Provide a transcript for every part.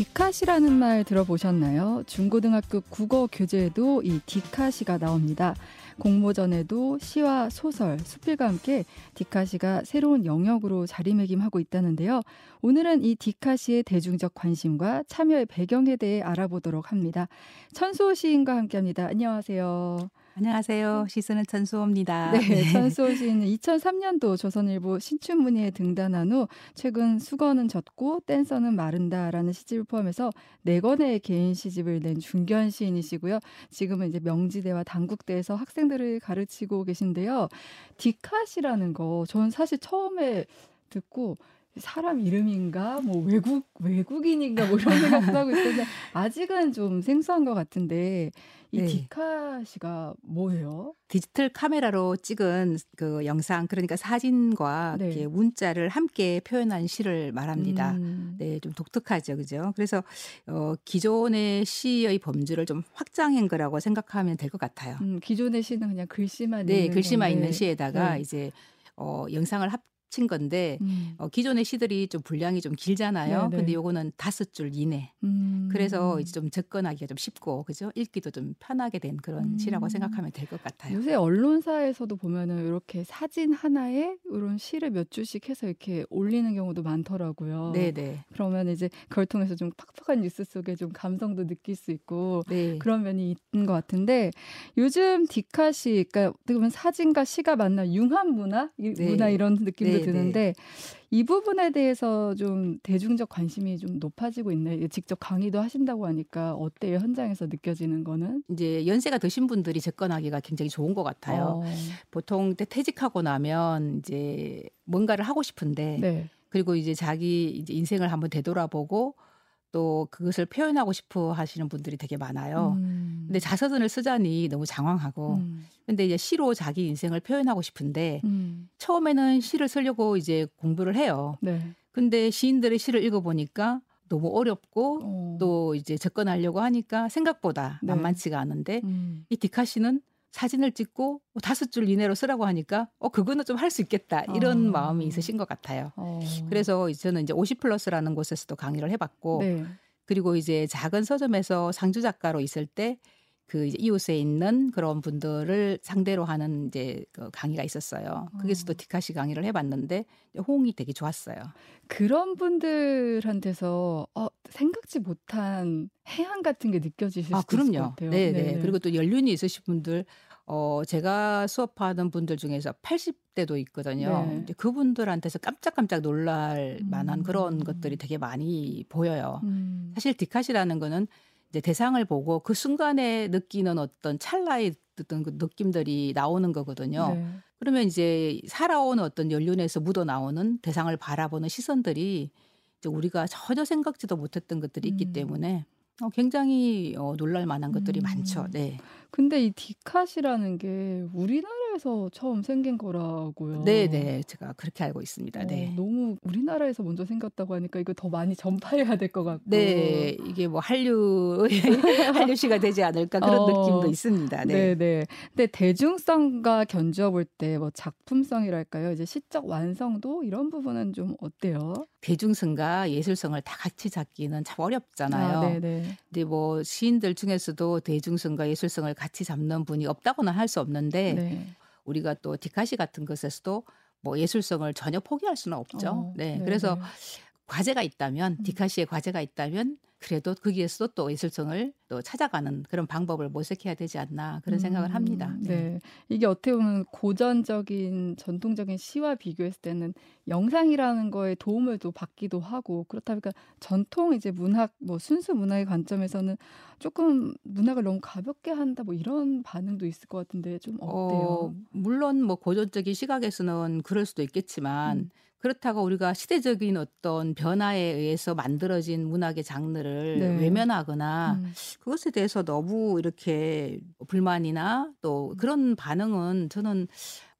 디카시라는 말 들어보셨나요? 중고등학교 국어 교재에도 이 디카시가 나옵니다. 공모전에도 시와 소설, 수필과 함께 디카시가 새로운 영역으로 자리매김하고 있다는데요. 오늘은 이 디카시의 대중적 관심과 참여의 배경에 대해 알아보도록 합니다. 천수호 시인과 함께합니다. 안녕하세요. 안녕하세요. 시스는 천수호입니다. 네, 천수호 시인은 2003년도 조선일보 신춘문예에 등단한 후 최근 수건은 젖고 댄서는 마른다라는 시집을 포함해서 네 권의 개인 시집을 낸 중견 시인이시고요. 지금은 이제 명지대와 당국대에서 학생들을 가르치고 계신데요. 디카시라는 거 저는 사실 처음에 듣고 사람 이름인가 뭐 외국 외국인인가 뭐 이런 생각도 하고 있었는데 아직은 좀 생소한 것 같은데 이 네. 디카시가 뭐예요? 디지털 카메라로 찍은 그 영상 그러니까 사진과 네. 이렇게 문자를 함께 표현한 시를 말합니다. 음, 네, 좀 독특하죠, 그죠? 그래서 어, 기존의 시의 범주를 좀 확장한 거라고 생각하면 될 것 같아요. 음, 기존의 시는 그냥 글씨만 네, 있는 글씨만 건데. 있는 시에다가 네. 이제 어, 영상을 합 친 건데 음, 어, 기존의 시들이 좀 분량이 좀 길잖아요. 네, 네. 근데 요거는 다섯 줄 이내. 음. 그래서 이제 좀 접근하기가 좀 쉽고 그죠? 읽기도 좀 편하게 된 그런 음. 시라고 생각하면 될 것 같아요. 요새 언론사에서도 보면은 이렇게 사진 하나에 이런 시를 몇 줄씩 해서 이렇게 올리는 경우도 많더라고요. 네, 네. 그러면 이제 그걸 통해서 좀 팍팍한 뉴스 속에 좀 감성도 느낄 수 있고 네. 그런 면이 있는 것 같은데 요즘 디카시 그러니까 어떻게 보면 사진과 시가 만난 융합 문화 이- 네. 문화 이런 느낌도 네, 드는데 이 부분에 대해서 좀 대중적 관심이 좀 높아지고 있네. 직접 강의도 하신다고 하니까 어때요 현장에서 느껴지는 거는? 이제 연세가 드신 분들이 접근하기가 굉장히 좋은 것 같아요. 어, 보통 때 퇴직하고 나면 이제 뭔가를 하고 싶은데 네. 그리고 이제 자기 이제 인생을 한번 되돌아보고 또 그것을 표현하고 싶어 하시는 분들이 되게 많아요. 음. 근데 자서전을 쓰자니 너무 장황하고 음. 근데 이제 시로 자기 인생을 표현하고 싶은데 음. 처음에는 시를 쓰려고 이제 공부를 해요. 네. 근데 시인들의 시를 읽어 보니까 너무 어렵고 어. 또 이제 접근하려고 하니까 생각보다 네. 만만치가 않은데 음. 이 디카 씨는 사진을 찍고 뭐 다섯 줄 이내로 쓰라고 하니까 어 그거는 좀 할 수 있겠다 이런 아. 마음이 있으신 것 같아요. 어. 그래서 저는 이제 50 플러스라는 곳에서도 강의를 해봤고 네. 그리고 이제 작은 서점에서 상주 작가로 있을 때 그 이웃에 있는 그런 분들을 상대로 하는 이제 그 강의가 있었어요. 거기서도 어. 디카시 강의를 해봤는데 호응이 되게 좋았어요. 그런 분들한테서 어, 생각지 못한 해안 같은 게 느껴지실 아, 있을 것 그럼요. 같아요. 네, 네 네. 네. 그리고 또 연륜이 있으신 분들, 어, 제가 수업하는 분들 중에서 80대도 있거든요. 네. 이제 그분들한테서 깜짝깜짝 놀랄 만한 음. 그런 것들이 되게 많이 보여요. 음. 사실 디카시라는 거는 이제 대상을 보고 그 순간에 느끼는 어떤 찰나의 어떤 그 느낌들이 나오는 거거든요. 네. 그러면 이제 살아온 어떤 연륜에서 묻어 나오는 대상을 바라보는 시선들이 이제 우리가 전혀 생각지도 못했던 것들이 있기 음. 때문에 어, 굉장히 어, 놀랄 만한 것들이 음. 많죠. 네. 근데 이 디카시라는 게 우리나라 에서 처음 생긴 거라고요. 네, 네. 제가 그렇게 알고 있습니다. 어, 네. 너무 우리나라에서 먼저 생겼다고 하니까 이거 더 많이 전파해야 될 것 같고. 네, 이게 뭐 한류 한류시가 되지 않을까 그런 어, 느낌도 있습니다. 네, 네. 네. 근데 대중성과 견주어 볼 때 뭐 작품성이랄까요? 이제 시적 완성도 이런 부분은 좀 어때요? 대중성과 예술성을 다 같이 잡기는 참 어렵잖아요. 아, 네, 네. 근데 뭐 시인들 중에서도 대중성과 예술성을 같이 잡는 분이 없다고는 할 수 없는데 네. 우리가 또 디카시 같은 것에서도 뭐 예술성을 전혀 포기할 수는 없죠. 어, 네. 네, 그래서 네. 과제가 있다면 음. 디카시의 과제가 있다면 그래도 거기에서도 또 예술성을 또 찾아가는 그런 방법을 모색해야 되지 않나 그런 생각을 합니다. 음, 네. 이게 어떻게 보면 고전적인 전통적인 시와 비교했을 때는 영상이라는 거에 도움을 또 받기도 하고 그렇다 보니까 전통 이제 문학 뭐 순수 문학의 관점에서는 조금 문학을 너무 가볍게 한다 뭐 이런 반응도 있을 것 같은데 좀 어때요? 어, 물론 뭐 고전적인 시각에서는 그럴 수도 있겠지만 음. 그렇다고 우리가 시대적인 어떤 변화에 의해서 만들어진 문학의 장르를 네. 외면하거나 음. 그것에 대해서 너무 이렇게 불만이나 또 그런 반응은 저는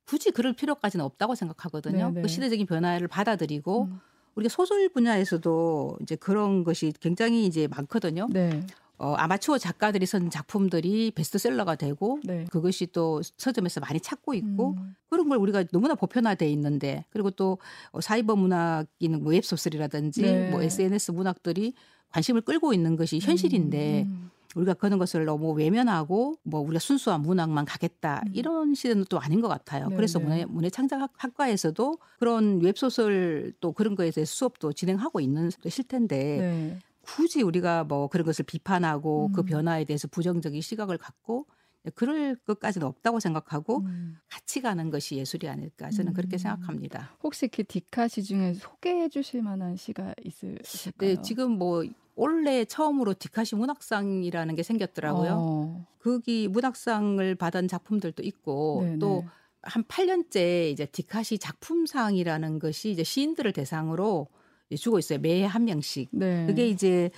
굳이 그럴 필요까지는 없다고 생각하거든요. 네네. 그 시대적인 변화를 받아들이고 음. 우리가 소설 분야에서도 이제 그런 것이 굉장히 이제 많거든요. 네. 어, 아마추어 작가들이 쓴 작품들이 베스트셀러가 되고 네. 그것이 또 서점에서 많이 찾고 있고 음. 그런 걸 우리가 너무나 보편화돼 있는데 그리고 또 어, 사이버 문학인 뭐 웹소설이라든지 네. 뭐 SNS 문학들이 관심을 끌고 있는 것이 현실인데 음. 우리가 그런 것을 너무 외면하고 뭐 우리가 순수한 문학만 가겠다 음. 이런 시대는 또 아닌 것 같아요. 네, 그래서 네. 문해, 문해창작학과에서도 그런 웹소설 또 그런 거에 대해 수업도 진행하고 있는 실텐데 네. 굳이 우리가 뭐 그런 것을 비판하고 그 음. 변화에 대해서 부정적인 시각을 갖고 그럴 것까지는 없다고 생각하고 음. 같이 가는 것이 예술이 아닐까 저는 그렇게 음. 생각합니다. 혹시 그 디카 시 중에 소개해 주실 만한 시가 있으실까요? 네, 지금 뭐 올해 처음으로 디카시 문학상이라는 게 생겼더라고요. 어. 거기 문학상을 받은 작품들도 있고 네네. 또한 8년째 이제 디카시 작품상이라는 것이 이제 시인들을 대상으로 주고 있어요. 매해 한 명씩. 네. 그게 이제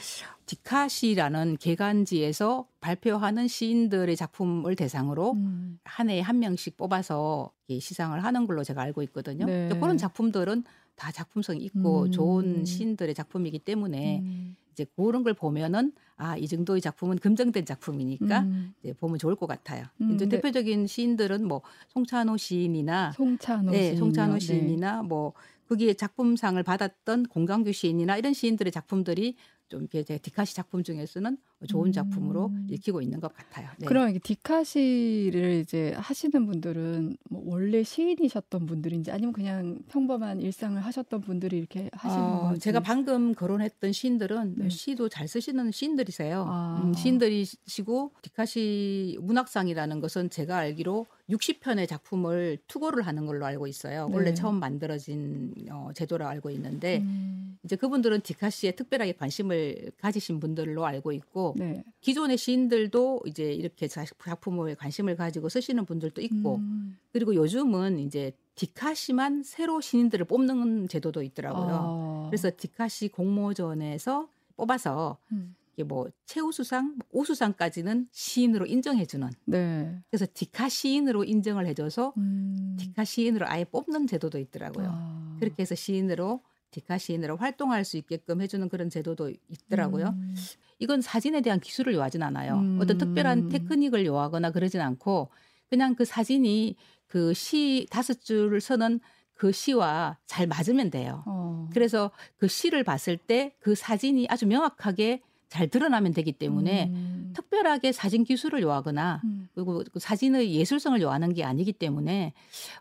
디카시라는 개간지에서 발표하는 시인들의 작품을 대상으로 음. 한 해에 한 명씩 뽑아서 이 시상을 하는 걸로 제가 알고 있거든요. 네. 그런 작품들은 다 작품성이 있고 음. 좋은 시인들의 작품이기 때문에 음. 이제 그런 걸 보면은 아 이 정도의 작품은 검증된 작품이니까 음. 이제 보면 좋을 것 같아요. 음, 이제 네. 대표적인 시인들은 뭐 송찬호 시인이나 송찬호 네, 시인이요. 송찬호 네. 시인이나 뭐 거기에 작품상을 받았던 공강규 시인이나 이런 시인들의 작품들이 좀 이렇게 제 디카시 작품 중에서는 좋은 음. 작품으로 읽히고 있는 것 같아요. 네. 그럼 이게 디카시를 이제 하시는 분들은 뭐 원래 시인이셨던 분들인지 아니면 그냥 평범한 일상을 하셨던 분들이 이렇게 하시는 어, 건지 제가 방금 거론했던 시인들은 네. 시도 잘 쓰시는 시인들이세요. 아. 음, 시인들이시고 디카시 문학상이라는 것은 제가 알기로 60편의 작품을 투고를 하는 걸로 알고 있어요. 네. 원래 처음 만들어진 어, 제도라 알고 있는데 음. 이제 그분들은 디카시에 특별하게 관심을 가지신 분들로 알고 있고 네. 기존의 시인들도 이제 이렇게 자- 작품에 관심을 가지고 쓰시는 분들도 있고 음. 그리고 요즘은 이제 디카시만 새로 시인들을 뽑는 제도도 있더라고요. 아. 그래서 디카시 공모전에서 뽑아서 음. 이게 뭐 최우수상, 우수상까지는 시인으로 인정해주는. 네. 그래서 디카 시인으로 인정을 해줘서 음. 디카 시인으로 아예 뽑는 제도도 있더라고요. 아. 그렇게 해서 시인으로 디카 시인으로 활동할 수 있게끔 해주는 그런 제도도 있더라고요. 음. 이건 사진에 대한 기술을 요하진 않아요. 음. 어떤 특별한 테크닉을 요하거나 그러진 않고 그냥 그 사진이 그 시 다섯 줄을 쓰는 그 시와 잘 맞으면 돼요. 어. 그래서 그 시를 봤을 때 그 사진이 아주 명확하게 잘 드러나면 되기 때문에 음. 특별하게 사진 기술을 요하거나 음. 그리고 그 사진의 예술성을 요하는 게 아니기 때문에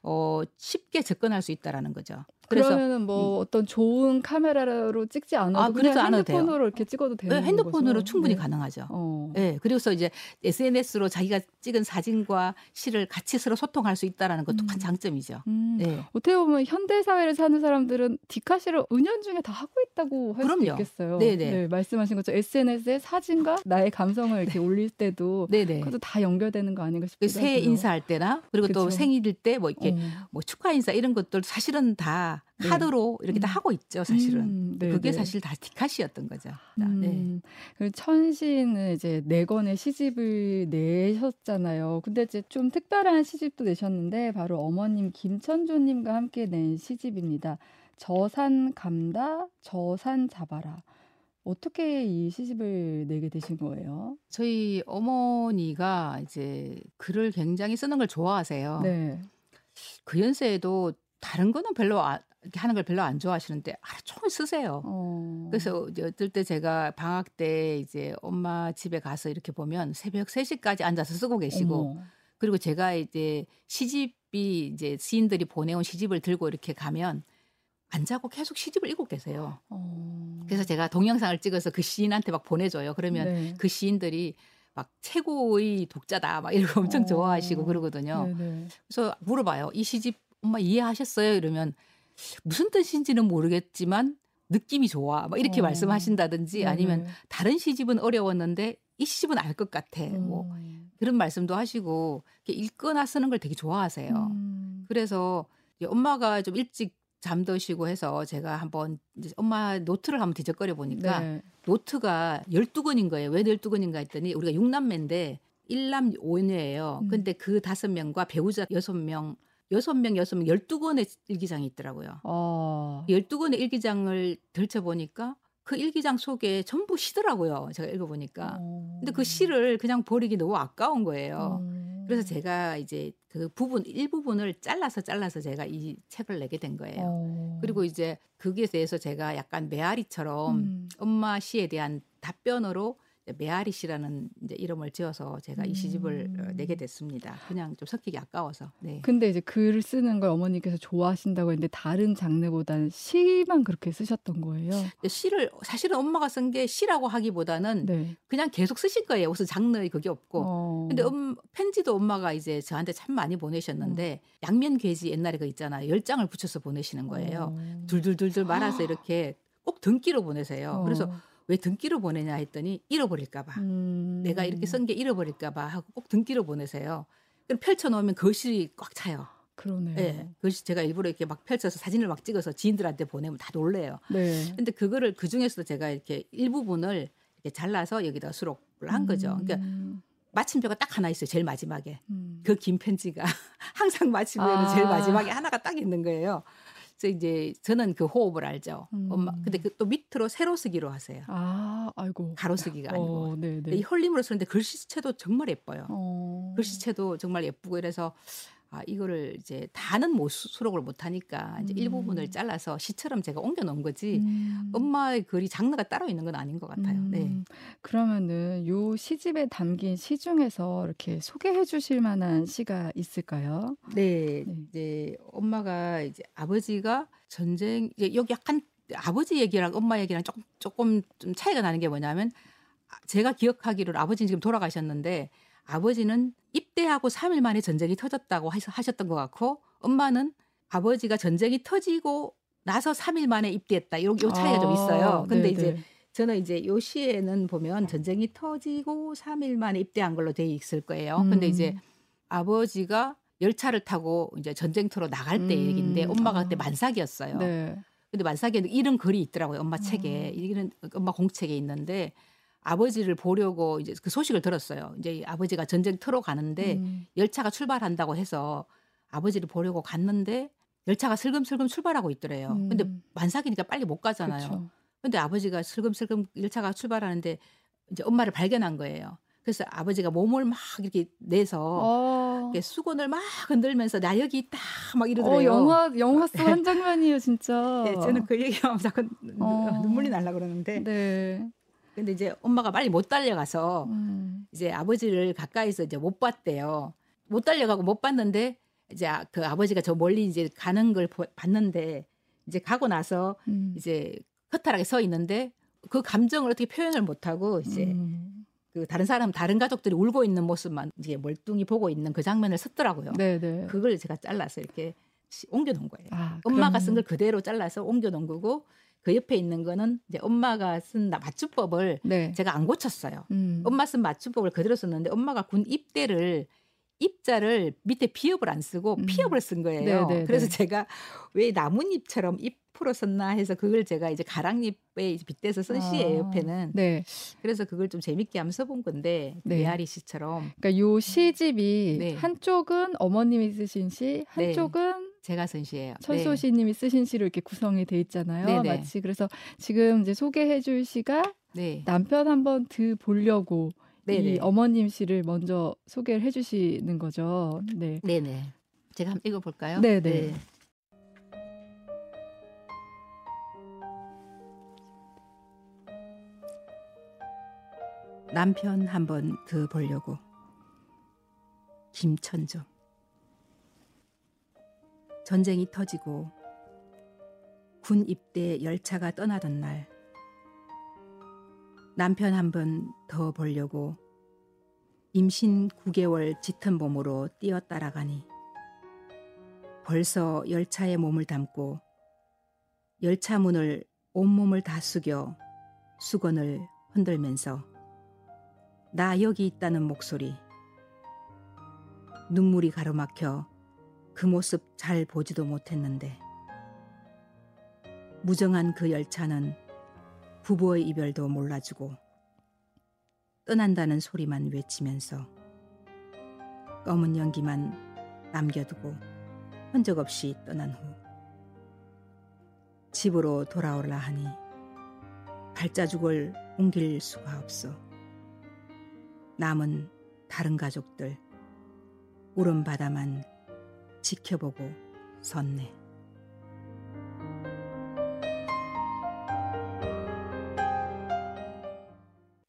어 쉽게 접근할 수 있다라는 거죠. 그러면은 뭐 어떤 좋은 카메라로 찍지 않아도 아, 그냥 않아도 돼요. 핸드폰으로 이렇게 찍어도 되는 네, 핸드폰으로 거죠? 충분히 네. 가능하죠. 어. 네, 그래서 이제 SNS로 자기가 찍은 사진과 시를 같이 서로 소통할 수 있다라는 것도 큰 음. 장점이죠. 음. 네. 어떻게 보면 현대 사회를 사는 사람들은 디카시를 은연중에 다 하고 있다고 할 그럼요. 있겠어요. 네네. 네, 말씀하신 것처럼 SNS에 사진과 나의 감성을 이렇게 올릴 때도 네네. 그것도 다 연결되는 거 아닌가 그 싶기도 새해. 인사할 때나 그리고 또 그쵸. 생일일 때 뭐 이렇게 어. 뭐 축하 인사 이런 것들 사실은 다 네. 카드로 이렇게 다 음. 하고 있죠, 사실은. 음, 네, 그게 네. 사실 다 디카시였던 거죠. 네. 음, 그리고 천시는 이제 네 권의 시집을 내셨잖아요. 근데 이제 좀 특별한 시집도 내셨는데 바로 어머님 김천조님과 함께 낸 시집입니다. 저산 감다, 저산 잡아라. 어떻게 이 시집을 내게 되신 거예요? 저희 어머니가 이제 글을 굉장히 쓰는 걸 좋아하세요. 네. 그 연세에도 다른 거는 별로 아, 이렇게 하는 걸 별로 안 좋아하시는데 하루 종일 쓰세요. 어. 그래서 어떨 때 제가 방학 때 이제 엄마 집에 가서 이렇게 보면 새벽 3시까지 앉아서 쓰고 계시고 어머. 그리고 제가 이제 시집이 이제 시인들이 보내온 시집을 들고 이렇게 가면 안 자고 계속 시집을 읽고 계세요. 어. 그래서 제가 동영상을 찍어서 그 시인한테 막 보내줘요. 그러면 네. 그 시인들이 막 최고의 독자다 막 이러고 엄청 어. 좋아하시고 그러거든요. 네네. 그래서 물어봐요. 이 시집 엄마 이해하셨어요? 이러면 무슨 뜻인지는 모르겠지만 느낌이 좋아. 막 이렇게 어. 말씀하신다든지 아니면 네네. 다른 시집은 어려웠는데 이 시집은 알 것 같아. 뭐 음. 그런 말씀도 하시고 이렇게 읽거나 쓰는 걸 되게 좋아하세요. 음. 그래서 엄마가 좀 일찍 잠드시고 해서 제가 한번 이제 엄마 노트를 한번 뒤적거려 보니까 네. 노트가 12권인 거예요. 왜 12권인가 했더니 우리가 6남매인데 1남 5녀예요. 음. 근데 그 다섯 명과 배우자 6명, 6명, 6명 12권의 일기장이 있더라고요. 아. 12권의 일기장을 펼쳐보니까 그 일기장 속에 전부 시더라고요. 제가 읽어보니까. 어. 근데 그 시를 그냥 버리기 너무 아까운 거예요. 어. 그래서 제가 이제 그 부분 일부분을 잘라서 잘라서 제가 이 책을 내게 된 거예요. 어. 그리고 이제 거기에 대해서 제가 약간 메아리처럼 음. 엄마 시에 대한 답변으로 메아리 씨라는 이제 이름을 지어서 제가 이 시집을 어, 음. 내게 됐습니다. 그냥 좀 섞이기 아까워서. 네. 근데 이제 글을 쓰는 걸 어머니께서 좋아하신다고 했는데 다른 장르보다는 시만 그렇게 쓰셨던 거예요. 시를 사실은 엄마가 쓴 게 시라고 하기보다는 네. 그냥 계속 쓰신 거예요. 무슨 장르의 그게 없고. 어. 근데 음, 편지도 엄마가 이제 저한테 참 많이 보내셨는데 양면 괴지 옛날에 그 있잖아요. 열 장을 붙여서 보내시는 거예요. 어. 둘둘둘둘 말아서 이렇게 꼭 등기로 보내세요. 어. 그래서 왜 등기로 보내냐 했더니 잃어버릴까봐. 음. 내가 이렇게 쓴 게 잃어버릴까봐 하고 꼭 등기로 보내세요. 그럼 펼쳐놓으면 거실이 꽉 차요. 그러네요. 예. 거실 제가 일부러 이렇게 막 펼쳐서 사진을 막 찍어서 지인들한테 보내면 다 놀래요. 네. 근데 그거를 그 중에서도 제가 이렇게 일부분을 이렇게 잘라서 여기다 수록을 한 거죠. 그러니까 음. 마침표가 딱 하나 있어요. 제일 마지막에. 음. 그긴 편지가 항상 마침표에는 제일 아. 마지막에 하나가 딱 있는 거예요. 그래서 이제 저는 그 호흡을 알죠. 음. 엄마. 근데 그 또 밑으로 세로 쓰기로 하세요. 아, 아이고. 가로 쓰기가 아니고. 어, 네, 근데 네. 이 헐림으로 쓰는데 글씨체도 정말 예뻐요. 어. 글씨체도 정말 예쁘고 이래서 아 이거를 이제 다는 못 수- 수록을 못 하니까 이제 음. 일부분을 잘라서 시처럼 제가 옮겨 놓은 거지. 음. 엄마의 글이 장르가 따로 있는 건 아닌 것 같아요. 네. 음, 그러면은 요 시집에 담긴 시 중에서 이렇게 소개해 주실 만한 시가 있을까요? 네, 네. 이제 엄마가 이제 아버지가 전쟁 이제 여기 약간 아버지 얘기랑 엄마 얘기랑 조금 조금 좀 차이가 나는 게 뭐냐면 아, 제가 기억하기로 아버지는 지금 돌아가셨는데 아버지는 입대하고 3일 만에 전쟁이 터졌다고 하셨던 것 같고 엄마는 아버지가 전쟁이 터지고 나서 3일 만에 입대했다. 요, 요 차이가 좀 있어요. 아, 근데 네, 이제 네. 저는 이제 요 시에는 보면 전쟁이 터지고 3일 만에 입대한 걸로 돼 있을 거예요. 근데 음. 이제 아버지가 열차를 타고 이제 전쟁터로 나갈 때 음, 얘기인데 엄마가 그때 아. 만삭이었어요. 네. 근데 만삭에 이런 글이 있더라고요. 엄마 음. 책에 이런 엄마 공책에 있는데 아버지를 보려고 이제 그 소식을 들었어요. 이제 아버지가 전쟁터로 가는데 음. 열차가 출발한다고 해서 아버지를 보려고 갔는데 열차가 슬금슬금 출발하고 있더래요. 근데 음. 만삭이니까 빨리 못 가잖아요. 그쵸. 근데 아버지가 슬금슬금 열차가 출발하는데 이제 엄마를 발견한 거예요. 그래서 아버지가 몸을 막 이렇게 내서 어. 이렇게 수건을 막 흔들면서 나 여기 있다 막 어, 이러더래요. 영화 영화 속 한 장면이에요, 진짜. 네, 저는 그 얘기하면 자꾸 눈- 어. 눈물이 날라 그러는데 네. 근데 이제 엄마가 빨리 못 달려가서 음. 이제 아버지를 가까이서 이제 못 봤대요. 못 달려가고 못 봤는데 이제 아- 그 아버지가 저 멀리 이제 가는 걸 보- 봤는데 이제 가고 나서 음. 이제 허탈하게 서 있는데 그 감정을 어떻게 표현을 못 하고 이제 음. 그 다른 사람 다른 가족들이 울고 있는 모습만 이제 멀뚱히 보고 있는 그 장면을 썼더라고요. 네, 네. 그걸 제가 잘라서 이렇게 시- 옮겨 놓은 거예요. 아, 엄마가 쓴 걸 그대로 잘라서 옮겨 놓은 거고 그 옆에 있는 거는 이제 엄마가 쓴 나- 맞춤법을 네. 제가 안 고쳤어요. 음. 엄마 쓴 맞춤법을 그대로 썼는데 엄마가 군 입대를 입자를 밑에 비읍을 안 쓰고 음. 피읍을 쓴 거예요. 네, 네, 그래서 네. 제가 왜 나뭇잎처럼 잎으로 썼나 해서 그걸 제가 이제 가랑잎에 빗대서 쓴 시예요. 아, 옆에는. 네. 그래서 그걸 좀 재밌게 한번 써본 건데 네. 메아리 씨처럼 그러니까 요 시집이 네. 한쪽은 어머님이 쓰신 시, 네. 한쪽은 제가 쓴 시예요. 천소 시님이 쓰신 시로 이렇게 구성이 돼 있잖아요. 네, 네. 마치 그래서 지금 이제 소개해 줄 시가 네. 남편 한번 드 보려고 네, 이 네. 어머님 시를 먼저 소개를 해 주시는 거죠. 네. 네네. 제가 한번 읽어볼까요? 네, 네. 남편 한번 더 보려고. 김천조. 전쟁이 터지고 군 입대 열차가 떠나던 날 남편 한 번 더 보려고 임신 9개월 짙은 봄으로 뛰어 따라가니 벌써 열차에 몸을 담고 열차 문을 온몸을 다 숙여 수건을 흔들면서 나 여기 있다는 목소리 눈물이 가로막혀 그 모습 잘 보지도 못했는데 무정한 그 열차는 부부의 이별도 몰라주고 떠난다는 소리만 외치면서 검은 연기만 남겨두고 흔적 없이 떠난 후 집으로 돌아오라 하니 발자죽을 옮길 수가 없어 남은 다른 가족들 우른 바다만 지켜보고 섰네.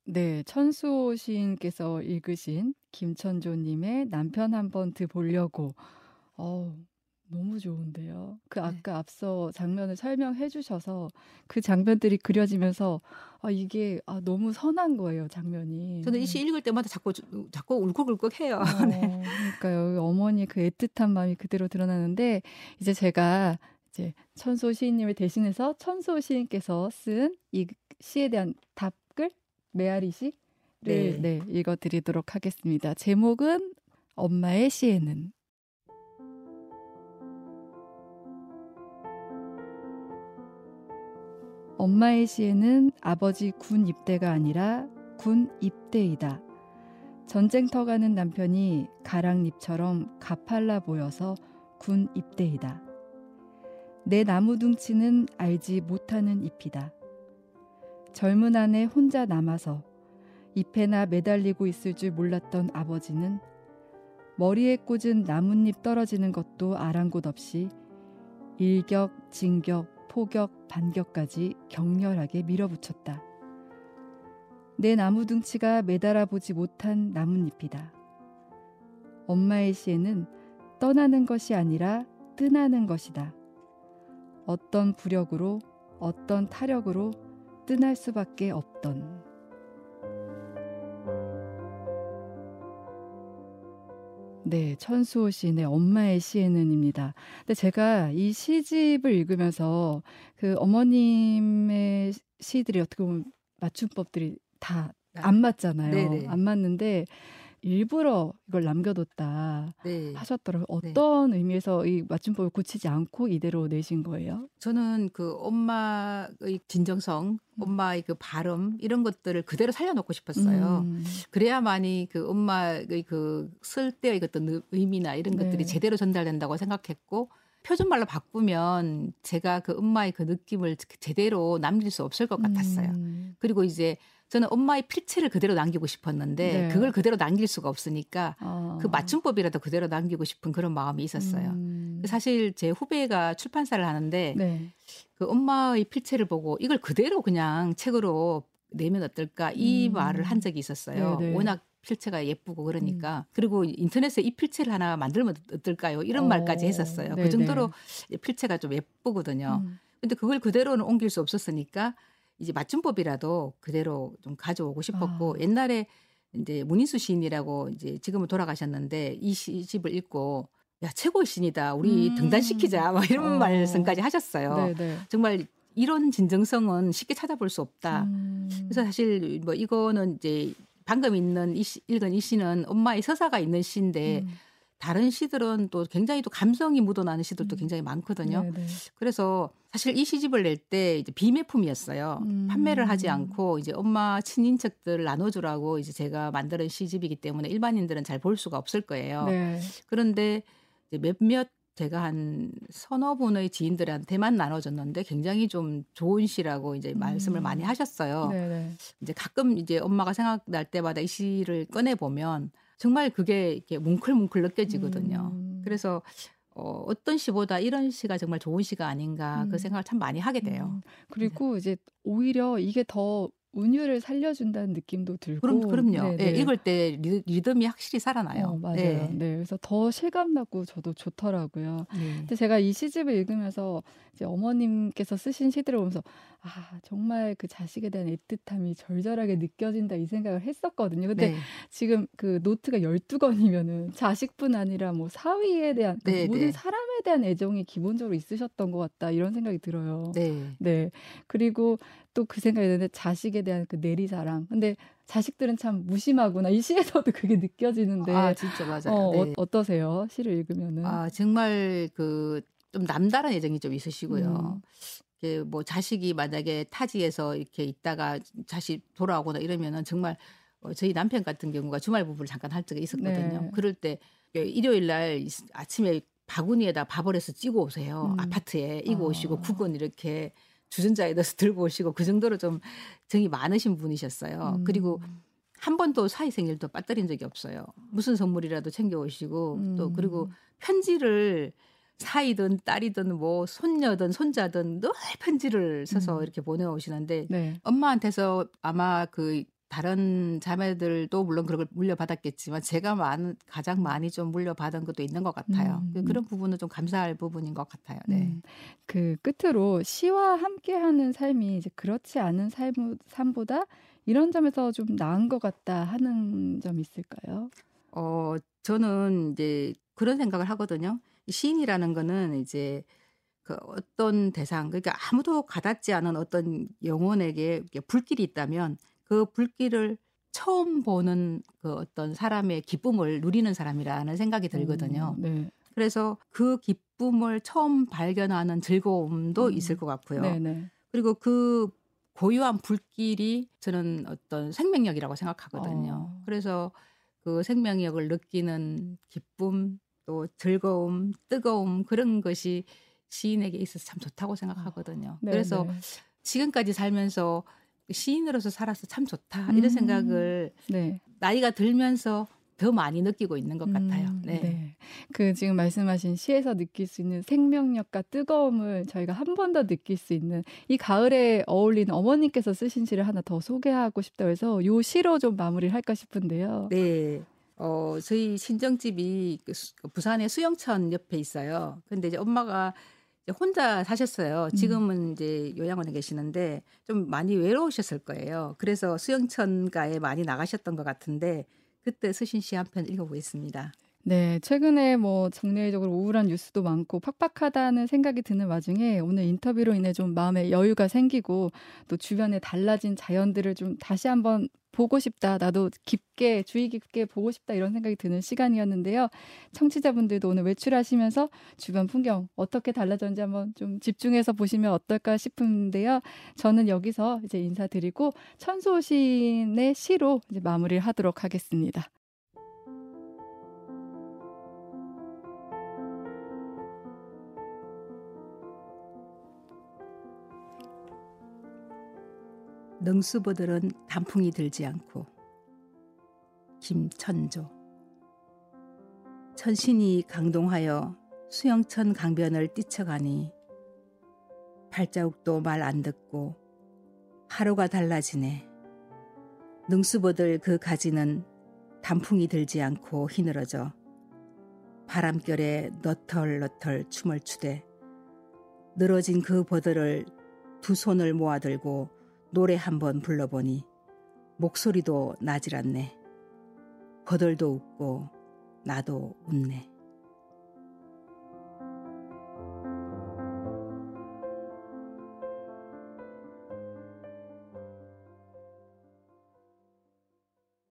네, 천수호 시인께서 읽으신 김천조님의 남편 한번 드보려고. 어우, 너무 좋은데요. 그 네. 아까 앞서 장면을 설명해 주셔서 그 장면들이 그려지면서 아, 이게 아, 너무 선한 거예요, 장면이. 저는 이 시 읽을 때마다 자꾸 자꾸 울컥울컥 해요. 어, 네. 그러니까요. 어머니의 그 애틋한 마음이 그대로 드러나는데 이제 제가 이제 천소 시인님을 대신해서 천소 시인께서 쓴 이 시에 대한 답글 메아리 시를 네. 네, 읽어 드리도록 하겠습니다. 제목은 엄마의 시에는 엄마의 시에는 아버지 군 입대가 아니라 군 입대이다. 전쟁터 가는 남편이 가랑잎처럼 가팔라 보여서 군 입대이다. 내 나무둥치는 알지 못하는 잎이다. 젊은 아내 혼자 남아서 잎에나 매달리고 있을 줄 몰랐던 아버지는 머리에 꽂은 나뭇잎 떨어지는 것도 아랑곳 없이 일격, 진격, 포격, 반격까지 격렬하게 밀어붙였다. 내 나무 둥치가 매달아 보지 못한 나뭇잎이다. 엄마의 시에는 떠나는 것이 아니라 뜨나는 것이다. 어떤 부력으로, 어떤 타력으로 뜨날 수밖에 없던. 네, 천수호 시인의 엄마의 시에는입니다. 근데 제가 이 시집을 읽으면서 그 어머님의 시들이 어떻게 보면 맞춤법들이 다 안 맞잖아요. 네네. 안 맞는데 일부러 이걸 남겨뒀다 네. 하셨더라고요. 어떤 의미에서 이 맞춤법을 고치지 않고 이대로 내신 거예요? 저는 그 엄마의 진정성, 엄마의 그 발음 이런 것들을 그대로 살려놓고 싶었어요. 음, 그래야만이 그 엄마의 그 쓸 때의 그 어떤 의미나 이런 네. 것들이 제대로 전달된다고 생각했고 표준말로 바꾸면 제가 그 엄마의 그 느낌을 제대로 남길 수 없을 것 같았어요. 음, 그리고 이제 저는 엄마의 필체를 그대로 남기고 싶었는데 네. 그걸 그대로 남길 수가 없으니까 아, 그 맞춤법이라도 그대로 남기고 싶은 그런 마음이 있었어요. 음, 사실 제 후배가 출판사를 하는데 네. 그 엄마의 필체를 보고 이걸 그대로 그냥 책으로 내면 어떨까 이 음. 말을 한 적이 있었어요. 네네. 워낙 필체가 예쁘고 그러니까 그리고 인터넷에 이 필체를 하나 만들면 어떨까요? 이런 말까지 어, 했었어요. 네네. 그 정도로 필체가 좀 예쁘거든요. 음, 근데 그걸 그대로는 옮길 수 없었으니까 이제 맞춤법이라도 그대로 좀 가져오고 싶었고 아. 옛날에 이제 문인수 시인이라고 이제 지금은 돌아가셨는데 이 시집을 읽고 야 최고의 시인이다 우리 음. 등단시키자 막 이런 어. 말씀까지 하셨어요. 네, 네. 정말 이런 진정성은 쉽게 찾아볼 수 없다. 음, 그래서 사실 뭐 이거는 이제 방금 있는 이 시, 읽은 이 시는 엄마의 서사가 있는 시인데 음, 다른 시들은 또 굉장히 또 감성이 묻어나는 시들도 음. 굉장히 많거든요. 네, 네. 그래서 사실 이 시집을 낼 때 이제 비매품이었어요. 음. 판매를 하지 않고 이제 엄마 친인척들 나눠주라고 이제 제가 만드는 시집이기 때문에 일반인들은 잘 볼 수가 없을 거예요. 네. 그런데 이제 몇몇 제가 한 서너 분의 지인들한테만 나눠줬는데 굉장히 좀 좋은 시라고 이제 말씀을 음. 많이 하셨어요. 네, 네. 이제 가끔 이제 엄마가 생각날 때마다 이 시를 꺼내 보면 정말 그게 이렇게 뭉클뭉클 느껴지거든요. 음. 그래서 어, 어떤 시보다 이런 시가 정말 좋은 시가 아닌가 음. 그 생각을 참 많이 하게 돼요. 음, 그리고 이제 오히려 이게 더 운율을 살려준다는 느낌도 들고. 그럼 그럼요. 네, 예, 네. 읽을 때 리, 리듬이 확실히 살아나요. 어, 맞아요. 네. 네. 그래서 더 실감나고 저도 좋더라고요. 네. 근데 제가 이 시집을 읽으면서 이제 어머님께서 쓰신 시들을 보면서 아 정말 그 자식에 대한 애틋함이 절절하게 느껴진다 이 생각을 했었거든요. 근데 네. 지금 그 노트가 12권이면은 자식뿐 아니라 뭐 사위에 대한 그 네, 모든 네. 사람에 대한 애정이 기본적으로 있으셨던 것 같다 이런 생각이 들어요. 네. 네. 그리고 또 그 생각이 드는데 자식에 대한 그 내리사랑. 근데 자식들은 참 무심하구나. 이 시에서도 그게 느껴지는데 아 진짜 맞아요. 어, 네. 어, 떠세요 시를 읽으면은. 아 정말 그 좀 남다른 애정이 좀 있으시고요. 음. 이게 뭐 자식이 만약에 타지에서 이렇게 있다가 자식 돌아오거나 이러면은 정말 어, 저희 남편 같은 경우가 주말 부부를 잠깐 할 적이 있었거든요. 네. 그럴 때 일요일 날 아침에 바구니에다 밥을 해서 찌고 오세요. 음. 아파트에 이고 아. 오시고 국은 이렇게 주전자에 넣어서 들고 오시고 그 정도로 좀 정이 많으신 분이셨어요. 음. 그리고 한 번도 사회생일도 빠뜨린 적이 없어요. 무슨 선물이라도 챙겨 오시고 음. 또 그리고 편지를 사이든 딸이든 뭐 손녀든 손자든 늘 편지를 써서 음. 이렇게 보내오시는데 네. 엄마한테서 아마 그 다른 자매들도 물론 그런 걸 물려받았겠지만 제가 많은 가장 많이 좀 물려받은 것도 있는 것 같아요. 음. 그 그런 부분은 좀 감사할 부분인 것 같아요. 네. 음, 그 끝으로 시와 함께하는 삶이 이제 그렇지 않은 삶, 삶보다 이런 점에서 좀 나은 것 같다 하는 점 있을까요? 어, 저는 이제 그런 생각을 하거든요. 시인이라는 거는 이제 그 어떤 대상, 그러니까 아무도 가닿지 않은 어떤 영혼에게 불길이 있다면 그 불길을 처음 보는 그 어떤 사람의 기쁨을 누리는 사람이라는 생각이 들거든요. 음, 네. 그래서 그 기쁨을 처음 발견하는 즐거움도 음. 있을 것 같고요. 네네. 그리고 그 고유한 불길이 저는 어떤 생명력이라고 생각하거든요. 어. 그래서 그 생명력을 느끼는 기쁨, 또 즐거움, 뜨거움 그런 것이 시인에게 있어서 참 좋다고 생각하거든요. 네, 그래서 네. 지금까지 살면서 시인으로서 살아서 참 좋다 음. 이런 생각을 네. 나이가 들면서 더 많이 느끼고 있는 것 같아요. 음, 네. 그 지금 말씀하신 시에서 느낄 수 있는 생명력과 뜨거움을 저희가 한 번 더 느낄 수 있는 이 가을에 어울리는 어머님께서 쓰신 시를 하나 더 소개하고 싶다고 해서 요 시로 좀 마무리를 할까 싶은데요. 네. 어, 저희 친정집이 그 부산의 수영천 옆에 있어요. 근데 이제 엄마가 혼자 사셨어요. 음. 지금은 이제 요양원에 계시는데 좀 많이 외로우셨을 거예요. 그래서 수영천가에 많이 나가셨던 것 같은데 그때 쓰신 시 한 편 읽어보겠습니다. 네, 최근에 뭐 정례적으로 우울한 뉴스도 많고 팍팍하다는 생각이 드는 와중에 오늘 인터뷰로 인해 좀 마음에 여유가 생기고 또 주변에 달라진 자연들을 좀 다시 한번 보고 싶다. 나도 깊게 주의 깊게 보고 싶다 이런 생각이 드는 시간이었는데요. 청취자분들도 오늘 외출하시면서 주변 풍경 어떻게 달라졌는지 한번 좀 집중해서 보시면 어떨까 싶은데요. 저는 여기서 이제 인사드리고 천소 시인의 시로 이제 마무리를 하도록 하겠습니다. 능수보들은 단풍이 들지 않고. 김천조. 천신이 강동하여 수영천 강변을 뛰쳐가니 발자국도 말 안 듣고 하루가 달라지네. 능수보들 그 가지는 단풍이 들지 않고 휘늘어져 바람결에 너털너털 춤을 추되 늘어진 그 보들을 두 손을 모아들고 노래 한번 불러보니 목소리도 나질 않네. 버들도 웃고 나도 웃네.